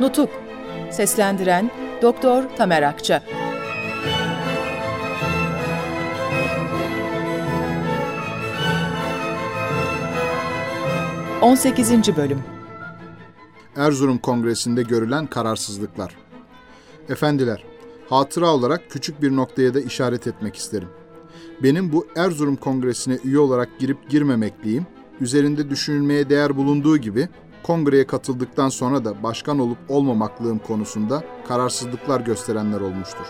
Nutuk Seslendiren Doktor Tamer Akça 18. Bölüm Erzurum Kongresi'nde görülen kararsızlıklar. Efendiler, hatıra olarak küçük bir noktaya da işaret etmek isterim. Benim bu Erzurum Kongresi'ne üye olarak girip girmemekliğim, üzerinde düşünülmeye değer bulunduğu gibi kongreye katıldıktan sonra da başkan olup olmamaklığım konusunda kararsızlıklar gösterenler olmuştur.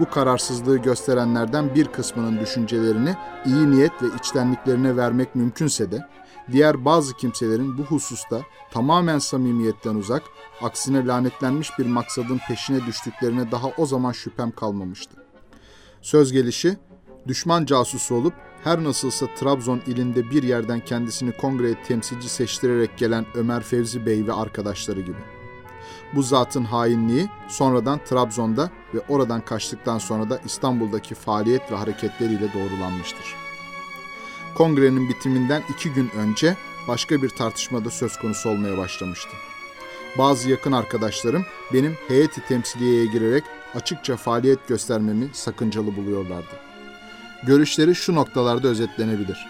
Bu kararsızlığı gösterenlerden bir kısmının düşüncelerini iyi niyet ve içtenliklerine vermek mümkünse de diğer bazı kimselerin bu hususta tamamen samimiyetten uzak, aksine lanetlenmiş bir maksadın peşine düştüklerine daha o zaman şüphem kalmamıştı. Söz gelişi, düşman casusu olup her nasılsa Trabzon ilinde bir yerden kendisini kongreye temsilci seçtirerek gelen Ömer Fevzi Bey ve arkadaşları gibi. Bu zatın hainliği sonradan Trabzon'da ve oradan kaçtıktan sonra da İstanbul'daki faaliyet ve hareketleriyle doğrulanmıştır. Kongrenin bitiminden iki gün önce başka bir tartışmada söz konusu olmaya başlamıştı. Bazı yakın arkadaşlarım benim heyeti temsiliyeye girerek açıkça faaliyet göstermemi sakıncalı buluyorlardı. Görüşleri şu noktalarda özetlenebilir.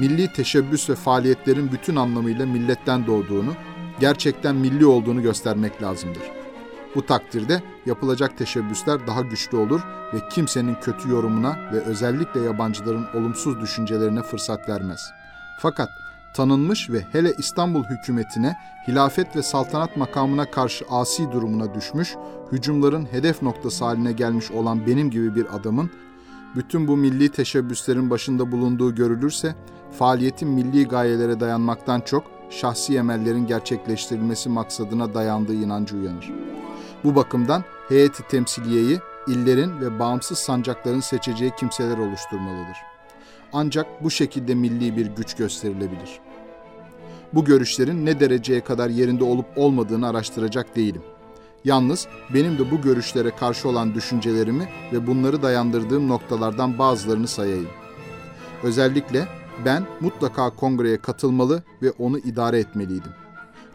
Milli teşebbüs ve faaliyetlerin bütün anlamıyla milletten doğduğunu, gerçekten milli olduğunu göstermek lazımdır. Bu takdirde yapılacak teşebbüsler daha güçlü olur ve kimsenin kötü yorumuna ve özellikle yabancıların olumsuz düşüncelerine fırsat vermez. Fakat tanınmış ve hele İstanbul hükümetine hilafet ve saltanat makamına karşı asi durumuna düşmüş, hücumların hedef noktası haline gelmiş olan benim gibi bir adamın bütün bu milli teşebbüslerin başında bulunduğu görülürse, faaliyetin milli gayelere dayanmaktan çok şahsi emellerin gerçekleştirilmesi maksadına dayandığı inancı uyanır. Bu bakımdan heyeti temsiliyeyi illerin ve bağımsız sancakların seçeceği kimseler oluşturmalıdır. Ancak bu şekilde milli bir güç gösterilebilir. Bu görüşlerin ne dereceye kadar yerinde olup olmadığını araştıracak değilim. Yalnız benim de bu görüşlere karşı olan düşüncelerimi ve bunları dayandırdığım noktalardan bazılarını sayayım. Özellikle ben mutlaka kongreye katılmalı ve onu idare etmeliydim.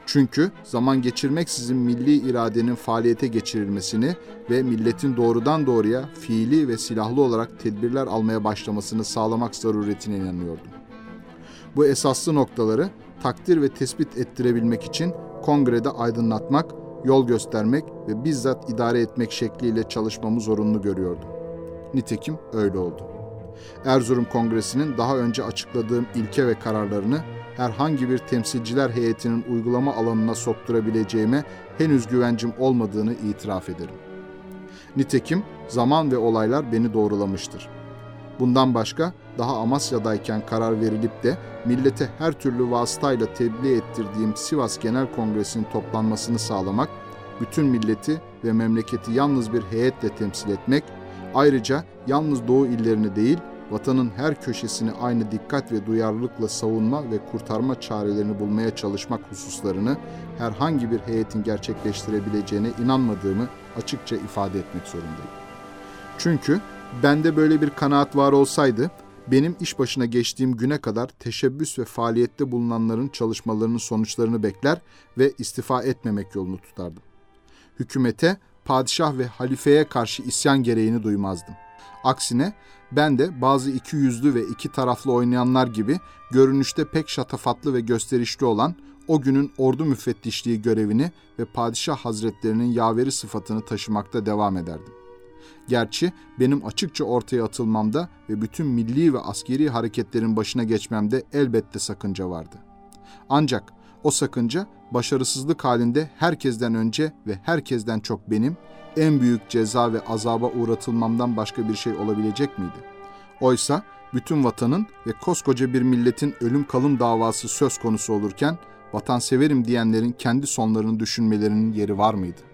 Çünkü zaman geçirmeksizin milli iradenin faaliyete geçirilmesini ve milletin doğrudan doğruya fiili ve silahlı olarak tedbirler almaya başlamasını sağlamak zaruretine inanıyordum. Bu esaslı noktaları takdir ve tespit ettirebilmek için kongrede aydınlatmak, yol göstermek ve bizzat idare etmek şekliyle çalışmamı zorunlu görüyordum. Nitekim öyle oldu. Erzurum Kongresi'nin daha önce açıkladığım ilke ve kararlarını herhangi bir temsilciler heyetinin uygulama alanına sokturabileceğime henüz güvencim olmadığını itiraf ederim. Nitekim zaman ve olaylar beni doğrulamıştır. Bundan başka daha Amasya'dayken karar verilip de millete her türlü vasıtayla tebliğ ettirdiğim Sivas Genel Kongresi'nin toplanmasını sağlamak, bütün milleti ve memleketi yalnız bir heyetle temsil etmek, ayrıca yalnız Doğu illerini değil, vatanın her köşesini aynı dikkat ve duyarlılıkla savunma ve kurtarma çarelerini bulmaya çalışmak hususlarını herhangi bir heyetin gerçekleştirebileceğine inanmadığımı açıkça ifade etmek zorundayım. Çünkü bende böyle bir kanaat var olsaydı, benim iş başına geçtiğim güne kadar teşebbüs ve faaliyette bulunanların çalışmalarının sonuçlarını bekler ve istifa etmemek yolunu tutardım. Hükümete, padişah ve halifeye karşı isyan gereğini duymazdım. Aksine ben de bazı iki yüzlü ve iki taraflı oynayanlar gibi görünüşte pek şatafatlı ve gösterişli olan o günün ordu müfettişliği görevini ve padişah hazretlerinin yaveri sıfatını taşımakta devam ederdim. Gerçi benim açıkça ortaya atılmamda ve bütün milli ve askeri hareketlerin başına geçmemde elbette sakınca vardı. Ancak o sakınca başarısızlık halinde herkesten önce ve herkesten çok benim en büyük ceza ve azaba uğratılmamdan başka bir şey olabilecek miydi? Oysa bütün vatanın ve koskoca bir milletin ölüm kalım davası söz konusu olurken vatanseverim diyenlerin kendi sonlarını düşünmelerinin yeri var mıydı?